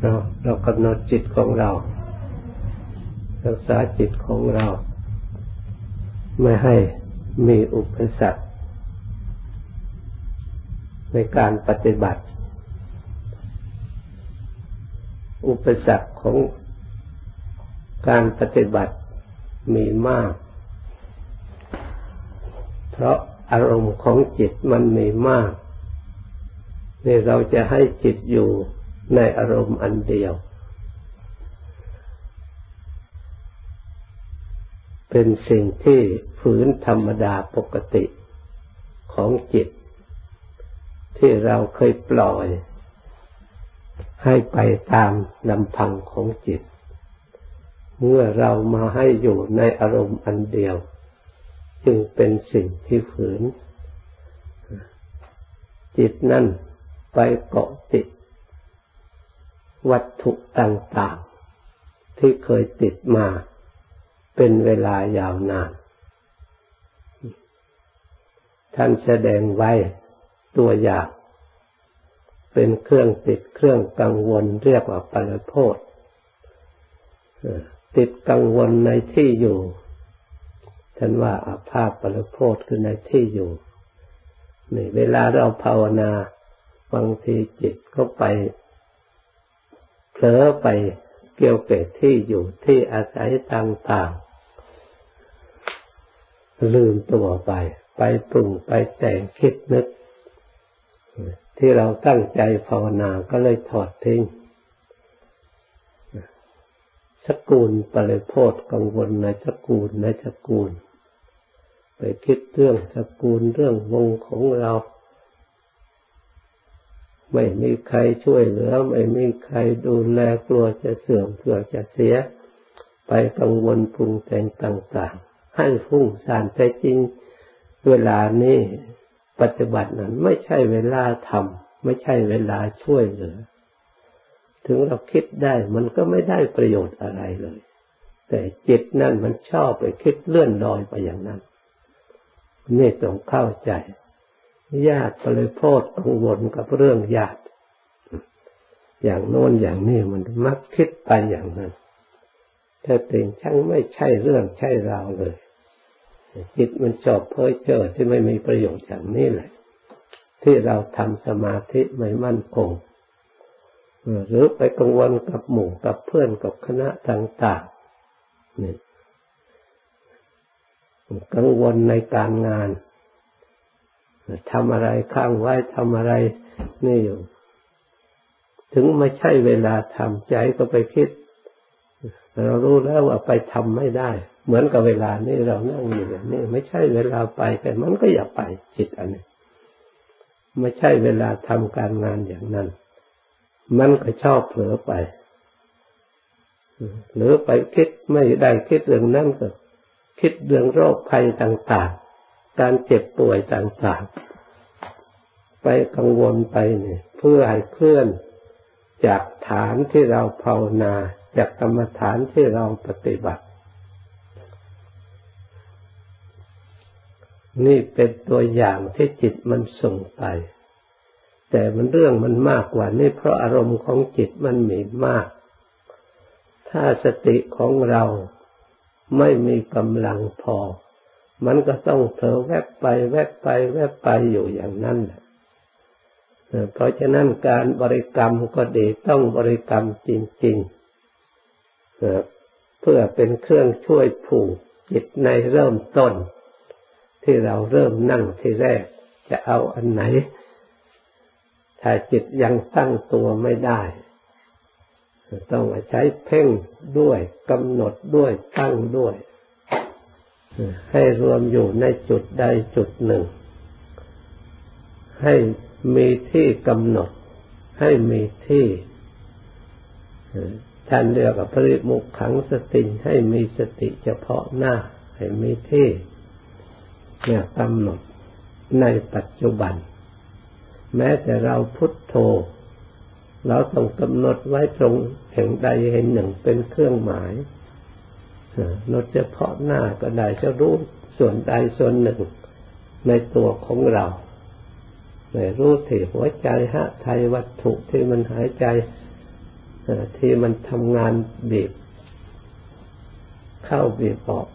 เราเรากำหนดจิตของเรา รักษาจิตของเรา ไม่ให้มีอุปสรรคในการปฏิบัติ อุปสรรคของการปฏิบัติมีมาก เพราะอารมณ์ของจิตมันมีมากนี่เราจะให้จิตอยู่ ในอารมณ์อันเดียว เป็นสิ่งที่ฝืนธรรมดาปกติของจิต ที่เราเคยปล่อย ให้ไปตามลำพังของจิต เมื่อเรามาให้อยู่ในอารมณ์อันเดียว จึงเป็นสิ่งที่ฝืน จิตนั่นไปเกาะติด วัตถุต่างๆ ที่เคยติดมาเป็นเวลายาวนาน ท่านแสดงไว้ตัวอย่างเป็นเครื่องติดเครื่องกังวลเรียกว่าปรโพธติดกังวลในที่อยู่ท่านว่าอาภาพปรโพธคือในที่อยู่นี่เวลาเราภาวนาบางทีจิตก็ไป เผลอไปเกี่ยวเกตที่อยู่ที่อาศัยต่างๆ ลืมตัวไป ไปปรุงไปแต่งคิดนึก ที่เราตั้งใจภาวนาก็เลยถอดทิ้งสกุลปริโพธกังวลในสกุลในสกุลไปคิดเรื่องสกุลเรื่องวงของเรา ไม่มีใครช่วยเหลือ ไม่มีใครดูแลกลัวจะเสื่อมกลัวจะเสีย ไปกังวลปรุงแต่งต่าง ๆ ให้ฟุ้งซ่านแต่จริง เวลานี้ปฏิบัตินั้นไม่ใช่เวลาทำไม่ใช่เวลาช่วยเหลือ ถึงเราคิดได้มันก็ไม่ได้ประโยชน์อะไรเลย แต่จิตนั่นมันชอบไปคิดเลื่อนลอยไปอย่างนั้นนี่ต้องเข้าใจ ญาติก็เลยโพดกังวลกับเรื่องญาติ อย่างโน้นอย่างนี้มันมักคิดไปอย่างนั้นแต่ติงช่างไม่ใช่เรื่องใช่ราวเลย จิตมันชอบเพ้อเจ้อที่ไม่มีประโยชน์อย่างนี้แหละ ที่เราทำสมาธิไม่มั่นคงหรือไปกังวลกับหมู่กับเพื่อนกับคณะต่างๆนี่กังวลในการงาน ทำอะไรข้างไว้ทำอะไรนี่อยู่ ถึงไม่ใช่เวลาทำใจก็ไปคิด เรารู้แล้วว่าไปทำไม่ได้ เหมือนกับเวลานี้เรานั่งอยู่นี้ไม่ใช่เวลาไปแต่มันก็อย่าไปจิตอันนี้ไม่ใช่เวลาทำการงานอย่างนั้น มันก็ชอบเผลอไปหรือไปคิดไม่ได้คิดเรื่องนั้นก็คิดเรื่องโรคภัยต่าง การเจ็บป่วยต่างๆ ไปกังวลไปเนี่ยเพื่อให้เคลื่อนจากฐานที่เราภาวนา จากกรรมฐานที่เราปฏิบัติ นี่เป็นตัวอย่างที่จิตมันส่งไป แต่มันเรื่องมันมากกว่านี้เพราะอารมณ์ของจิตมันมีมาก ถ้าสติของเราไม่มีกำลังพอ มันก็ต้องเผลอแวบไปแวบไปแวบไปอยู่อย่างนั้นแหละเพราะฉะนั้นการบริกรรมก็ดีต้องบริกรรมจริงๆเพื่อเป็นเครื่องช่วยผูกจิตในเริ่มต้น ที่เราเริ่มนั่งที่แรก จะเอาอันไหน ถ้าจิตยังตั้งตัวไม่ได้ ต้องใช้เพ่งด้วยกำหนดด้วยตั้งด้วย ให้รวมอยู่ในจุดใดจุดหนึ่ง ให้มีที่กำหนด ให้มีที่ท่านเรียกว่าปริมุขขังสติให้มีสติเฉพาะหน้า ให้มีที่เนี่ยกำหนดในปัจจุบัน แม้แต่เราพุทโธเราต้องกำหนดไว้ตรงแห่งใดแห่งหนึ่งเป็นเครื่องหมาย เราเฉพาะหน้าก็ได้จะรู้ส่วนใดส่วนหนึ่งในตัวของเราในรู้ที่หัวใจฮะไทยวัตถุที่มันหายใจที่มันทำงานบีบเข้าบีบออก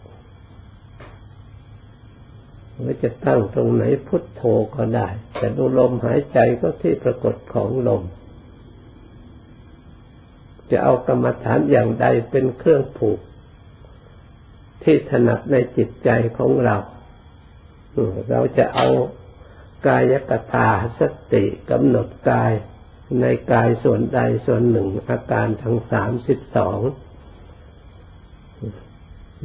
ว่าจะตั้งตรงไหนพุทโธก็ได้ แต่ดูลมหายใจก็ที่ปรากฏของลม จะเอากรรมฐานอย่างใดเป็นเครื่องผูก ที่ถนัดในจิตใจของเรา เราจะเอากายกตาสติกำหนดกายในกายส่วนใดส่วนหนึ่งอาการทั้งสามสิบสอง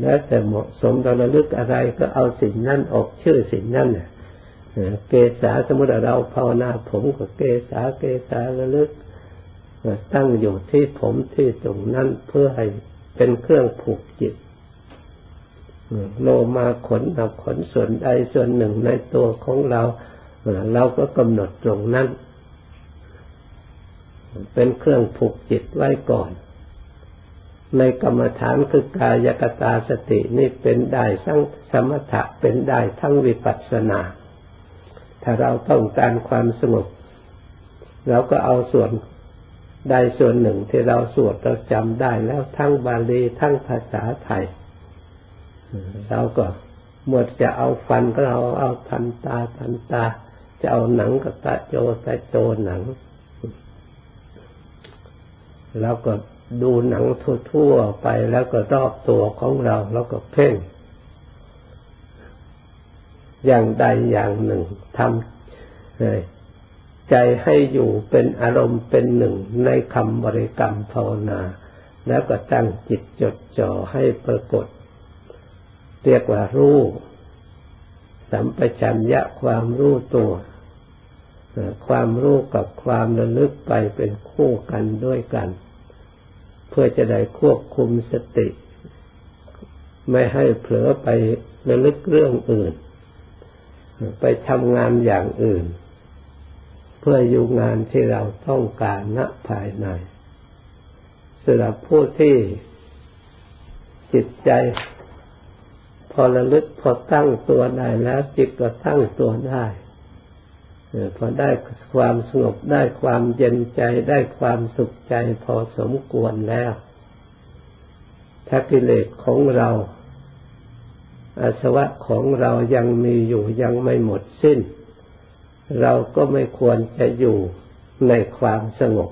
แล้วแต่เหมาะสมเราระลึกอะไรก็เอาสิ่งนั้นออกชื่อสิ่งนั้นเนี่ยเกษาสมมติเราภาวนาผมก็เกษาเกษาระลึก ตั้งอยู่ที่ผมที่ตรงนั้นเพื่อให้เป็นเครื่องผูกจิต โลมาขนเอาขนส่วนใดส่วนหนึ่งในตัวของเรา เราก็กำหนดตรงนั้น เป็นเครื่องผูกจิตไว้ก่อน ในกรรมฐานคือกายกตาสตินี่เป็นได้ทั้งสมถะเป็นได้ทั้งวิปัสสนา ถ้าเราต้องการความสงบ เราก็เอาส่วนใดส่วนหนึ่งที่เราสวดเราจำได้แล้วทั้งบาลีทั้งภาษาไทย เราก็หมดจะเอาฟันก็เราเอาทันตาทันตา จะเอาหนังกับตาโจตาโจหนังเราก็ดูหนังทั่วๆไปแล้วก็รอบตัวของเราแล้วก็เพ่ง อย่างใดอย่างหนึ่งทำใจให้อยู่เป็นอารมณ์เป็นหนึ่งในคำบริกรรมภาวนา แล้วก็ตั้งจิตจดจ่อให้ปรากฏ เรียกว่ารู้สัมปชัญญะความรู้ตัว ความรู้กับความระลึกไปเป็นคู่กันด้วยกัน เพื่อจะได้ควบคุมสติ ไม่ให้เผลอไประลึกเรื่องอื่น ไปทำงานอย่างอื่น เพื่ออยู่งานที่เราต้องการณภายในสำหรับผู้ที่จิตใจ อระลึกพอตั้งตัวได้แล้วจิตก็ตั้งตัวได้พอได้ความสงบได้ความเย็นใจได้ความสุขใจพอสมควรแล้วถ้ากิเลสของเราอาสวะของเรายังมีอยู่ยังไม่หมดสิ้น เราก็ไม่ควรจะอยู่ในความสงบ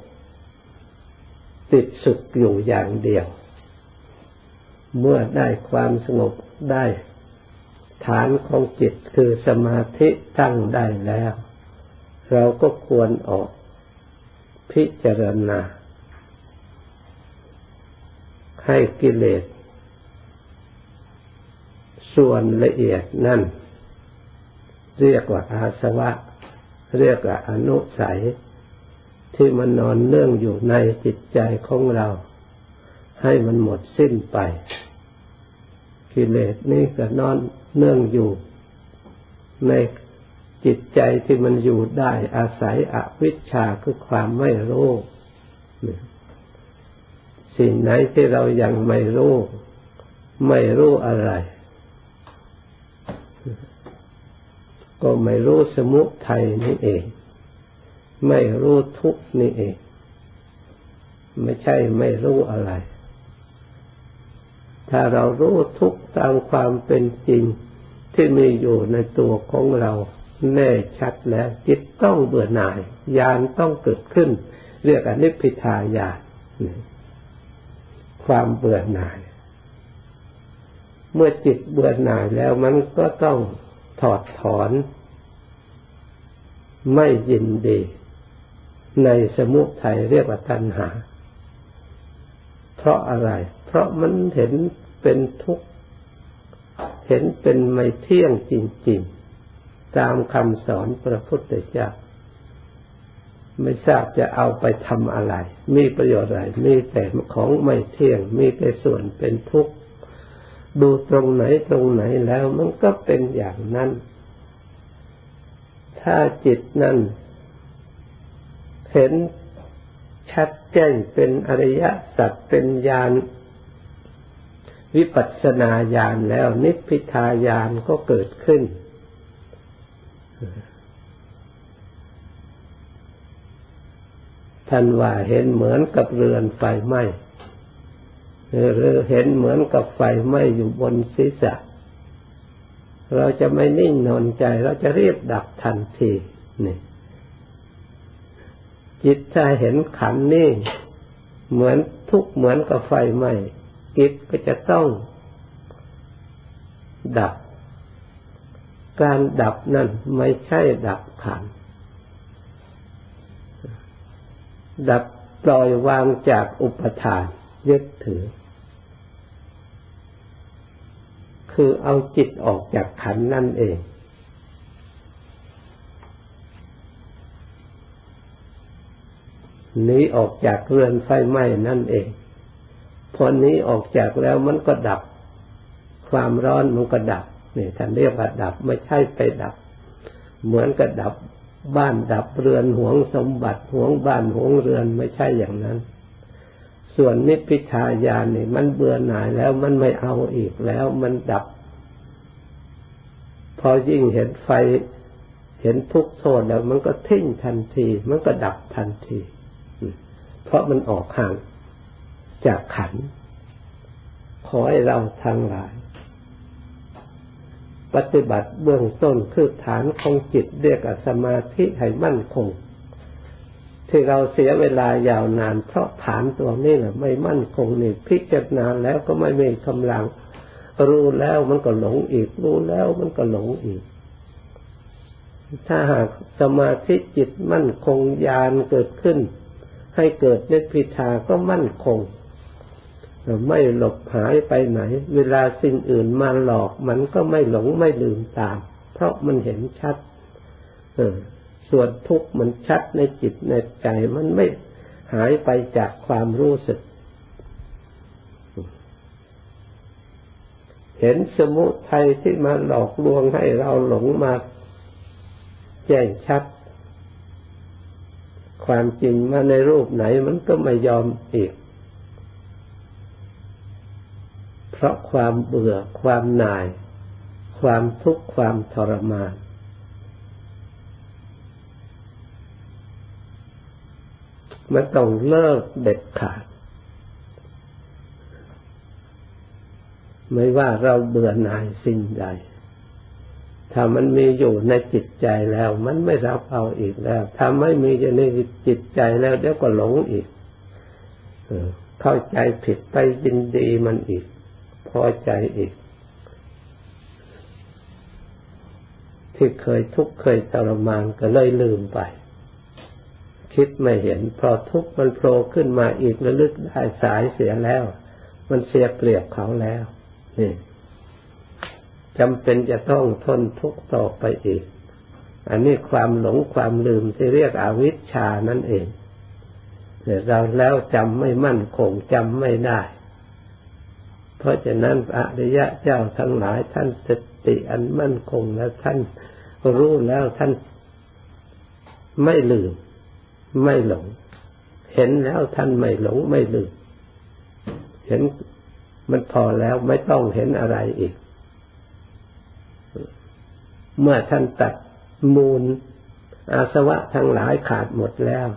ติดสุขอยู่อย่างเดียว เมื่อได้ความสงบได้ฐานของจิตคือสมาธิตั้งได้แล้ว เราก็ควรออกพิจารณา ให้กิเลส ส่วนละเอียดนั่น เรียกว่าอาสวะ เรียกว่าอนุสัย ที่มันนอนเนื่องอยู่ในจิตใจของเรา ให้มันหมดสิ้นไป กิเลสนี่ก็นอนเนื่องอยู่ ในจิตใจที่มันอยู่ได้อาศัยอวิชชาคือความไม่รู้สิ่งไหนที่เรายังไม่รู้ ไม่รู้อะไร ก็ไม่รู้สมุทัยนี่เอง ไม่รู้ทุกนี่เอง ไม่ใช่ไม่รู้อะไร ถ้าเรารู้ทุกตามความเป็นจริงที่มีอยู่ในตัวของเรา แน่ชัดแล้ว จิตต้องเบื่อหน่ายญาณต้องเกิดขึ้น เรียกอนิพพิทายานความเบื่อหน่าย เมื่อจิตเบื่อหน่ายแล้วมันก็ต้องถอดถอน ไม่ยินดี ในสมุทัยเรียกว่าตัณหา เพราะอะไร ราะมันเห็นเป็นทุกข์เห็นเป็นไม่เที่ยงจริง ๆ ตามคำสอนพระพุทธเจ้าไม่ทราบจะเอาไปทำอะไร มีประโยชน์อะไร มีแต่ของไม่เที่ยง มีแต่ส่วนเป็นทุกข์ ดูตรงไหนตรงไหนแล้วมันก็เป็นอย่างนั้น ถ้าจิตนั้นเห็นชัดแจ้งเป็นอริยสัจเป็นญาณ วิปัสสนาญาณแล้วนิพพิทายานก็เกิดขึ้น ท่านว่าเห็นเหมือนกับเรือนไฟไหม้หรือเห็นเหมือนกับไฟไหม้อยู่บนศีรษะ เราจะไม่นิ่งนอนใจ เราจะรีบดับทันทีนี่จิตถ้าเห็นขันนี่เหมือนทุกเหมือนกับไฟไหม้ จิตก็จะต้องดับ การดับนั่นไม่ใช่ดับขันดับปล่อยวางจากอุปทานยึดถือ คือเอาจิตออกจากขันนั่นเองหนีออกจากเรือนไฟไหม้นั่นเอง พอนี้ออกจากแล้วมันก็ดับ ความร้อนมันก็ดับนี่ท่านเรียกว่าดับไม่ใช่ไปดับ เหมือนกับดับบ้านดับเรือนหวงสมบัติหวงบ้านหวงเรือนไม่ใช่อย่างนั้น ส่วนนิพพิทายานนี่ มันเบื่อหน่ายแล้วมันไม่เอาอีกแล้วมันดับ พอยิ่งเห็นไฟเห็นทุกโทษแล้วมันก็ทิ้งทันที มันก็ดับทันที เพราะมันออกห่าง จากขัน ขอให้เราทั้งหลาย ปฏิบัติเบื้องต้นคือฐานของจิตเรียกสมาธิให้มั่นคง ที่เราเสียเวลายาวนาน เพราะฐานตัวนี้แหละไม่มั่นคงนี่พิจารณาแล้วก็ไม่มีกำลัง รู้แล้วมันก็หลงอีก รู้แล้วมันก็หลงอีกถ้าหากสมาธิจิตมั่นคงญาณเกิดขึ้น ให้เกิดนิพพิทาก็มั่นคง ไม่หลบหายไปไหน เวลาสิ่งอื่นมาหลอกมันก็ไม่หลงไม่ลืมตาม เพราะมันเห็นชัดส่วนทุกข์มันชัดในจิตในใจมันไม่หายไปจากความรู้สึก เห็นสมุทัยที่มาหลอกลวงให้เราหลงมาแจ้งชัด ความจริงมาในรูปไหนมันก็ไม่ยอมอีก เพ ราะความเบื่อความหน่าย ความทุกข์ความทรมาน มันต้องเลิกเด็ดขาด ไม่ว่าเราเบื่อหน่ายสิ่งใด ถ้ามันมีอยู่ในจิตใจแล้ว มันไม่รับเอาอีกแล้ว ถ้าไม่มีอยู่ในจิตใจแล้วเดี๋ยวก็หลงอีกเข้าใจผิดไปยินดีมันอีก พอใจอีก ที่เคยทุกข์เคยทรมานก็เลยลืมไป คิดไม่เห็น พอทุกข์มันโผล่ขึ้นมาอีกระลึกได้สายเสียแล้ว มันเสียเปรียบเขาแล้ว นี่จำเป็นจะต้องทนทุกข์ต่อไปอีก อันนี้ความหลงความลืมที่เรียกอวิชชานั่นเองเราแล้วจำไม่มั่นคงจำไม่ได้ เพราะฉะนั้นอริยะเจ้าทั้งหลายท่านสติอันมั่นคงแล้วท่านรู้แล้วท่านไม่ลืม ไม่หลง เห็นแล้วท่านไม่หลงไม่ลืม เห็นมันพอแล้วไม่ต้องเห็นอะไรอีก เมื่อท่านตัดมูลอาสวะทั้งหลายขาดหมดแล้ว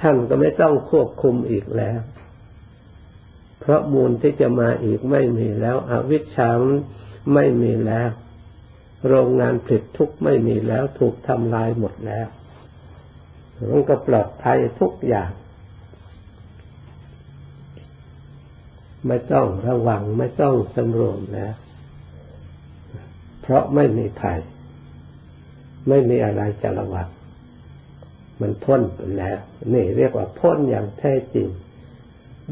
ท่านก็ไม่ต้องควบคุมอีกแล้ว เพราะมูลที่จะมาอีกไม่มีแล้ว อวิชชาไม่มีแล้ว โรงงานผลิตทุกไม่มีแล้วถูกทำลายหมดแล้วมันก็ปลอดภัยทุกอย่าง ไม่ต้องระวังไม่ต้องสำรวมแล้ว เพราะไม่มีภัย ไม่มีอะไรจะระวัง มันพ้นไปแล้ว นี่เรียกว่าพ้นอย่างแท้จริง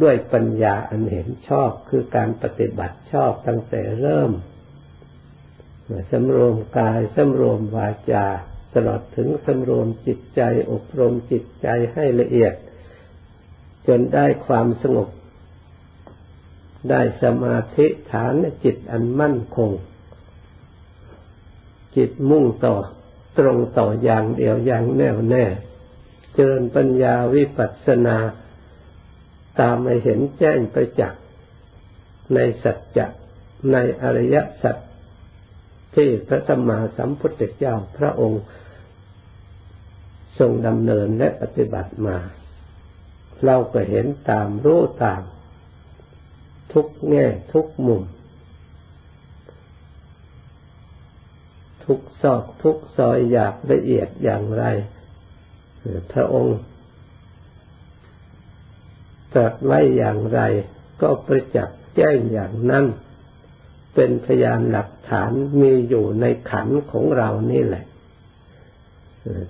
ด้วยปัญญาอันเห็นชอบคือการปฏิบัติชอบตั้งแต่เริ่มสำรวมกายสำรวมวาจา ตลอดถึงสำรวมจิตใจ อบรมจิตใจให้ละเอียด จนได้ความสงบ ได้สมาธิฐานจิตอันมั่นคง จิตมุ่งต่อตรงต่ออย่างเดียวอย่างแน่วแน่ เจริญปัญญาวิปัสสนาตามไม่เห็นแจ้งไปจักในสัจจะในอริยสัจที่พระสัมมาสัมพุทธเจ้าพระองค์ทรงดำเนินและปฏิบัติมา เราก็เห็นตามรู้ตาม ทุกแง่ทุกมุม ทุกซอกทุกซอยอยากละเอียดอย่างไร พระองค์ตรัสไว้อย่างไร ก็ประจักษ์แจ้งอย่างนั้น เป็นพยานหลักฐานมีอยู่ในขันของเรานี่แหละ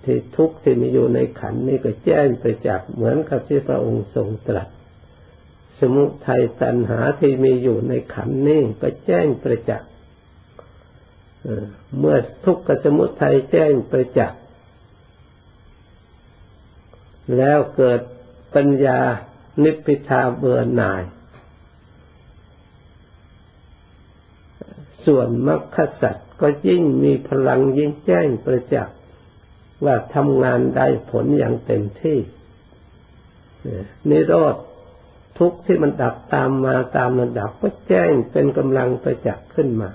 ที่ทุกข์ที่มีอยู่ในขันนี้ก็แจ้งไปจากเหมือนกับที่พระองค์ทรงตรัส สมุทัยตัณหาที่มีอยู่ในขันนี้ก็แจ้งประจักษ์เมื่อทุกข์กับสมุทัยแจ้งประจักษ์ แล้วเกิดปัญญานิพพิทาเบื่อหน่าย ส่วนมรรคสัตว์ก็ยิ่งมีพลังยิ่งแจ้งประจักษ์ว่าทำงานได้ผลอย่างเต็มที่นิโรธทุกที่มันดับตามมาตามระดับก็แจ้งเป็นกำลังประจักษ์ขึ้นมา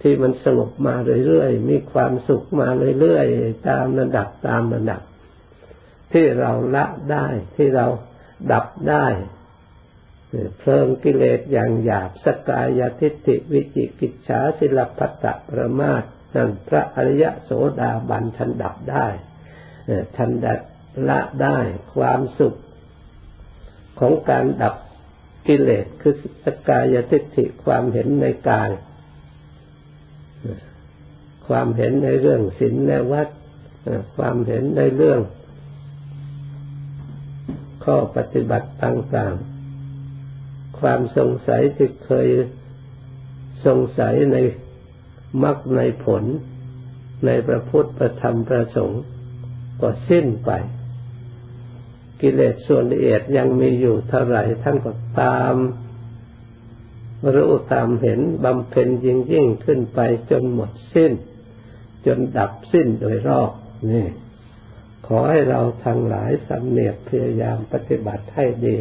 ที่มันสงบมาเรื่อยๆมีความสุขมาเรื่อยๆตามระดับตามระดับ ที่เราละได้ที่เราดับได้เพลิงกิเลสอย่างหยาบสกายทิฏฐิวิจิกิจฉาศิลปัตตประมาทนั่นพระอริยโสดาบันทันดับได้ทันดับละได้ความสุขของการดับกิเลสคือสกายทิฏฐิความเห็นในกายความเห็นในเรื่องศีลและวัดความเห็นในเรื่อง ข้อปฏิบัติต่างๆ ความสงสัยที่เคยสงสัยในมรรคในผล ในพระพุทธประธรรมประสงค์ก็สิ้นไป กิเลสส่วนละเอียดยังมีอยู่เท่าไหร่ท่านก็ตามรู้ตามเห็นบำเพ็ญยิ่งยิ่งขึ้นไปจนหมดสิ้น จนดับสิ้นโดยรอบนี่ ขอให้เราทั้งหลายสำเนียกพยายามปฏิบัติให้ดี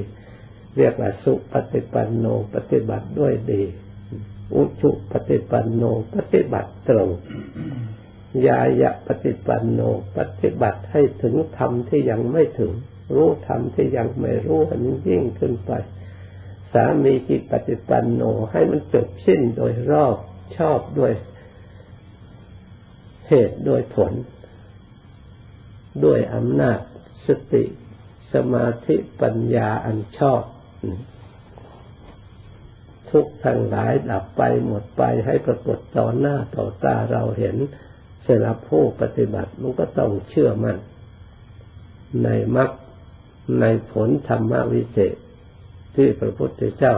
เรียกว่าสุปฏิปันโนปฏิบัติด้วยดี อุชุปฏิปันโนปฏิบัติตรงยายะปฏิปันโนปฏิบัติให้ถึงธรรมที่ยังไม่ถึง รู้ธรรมที่ยังไม่รู้ให้มันยิ่งขึ้นไป สามีจิตปฏิปันโนให้มันจบสิ้นโดยรอบชอบด้วยเหตุโดยผล ด้วยอำนาจสติสมาธิปัญญาอันชอบ ทุกทั้งหลายดับไปหมดไปให้ปรากฏต่อหน้าต่อตาเราเห็นสำหรับผู้ปฏิบัติมันก็ต้องเชื่อมัน่นในมรรคในผลธรรมวิเศษ ที่พระพุทธเจ้า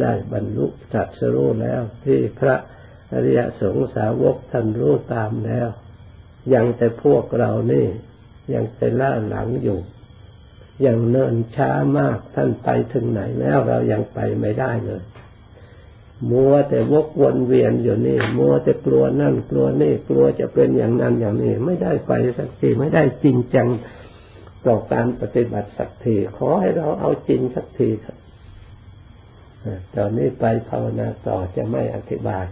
ได้บรรลุจัสรู้แล้วที่พระอริยสงสาวกท่านรู้ตามแล้ว ยังแต่พวกเรานี่ยังแต่ล่าหลังอยู่ ยังเนินช้ามากท่านไปถึงไหนแล้วเรายังไปไม่ได้เลยมัวแต่วกวนเวียนอยู่นี่ มัวแต่กลัวนั่นกลัวนี่ กลัวจะเป็นอย่างนั้นอย่างนี้ ไม่ได้ไปสักทีไม่ได้จริงจังต่อการปฏิบัติสักทีขอให้เราเอาจริงสักทีเถอะตอนนี้ไปภาวนาต่อจะไม่อธิบาย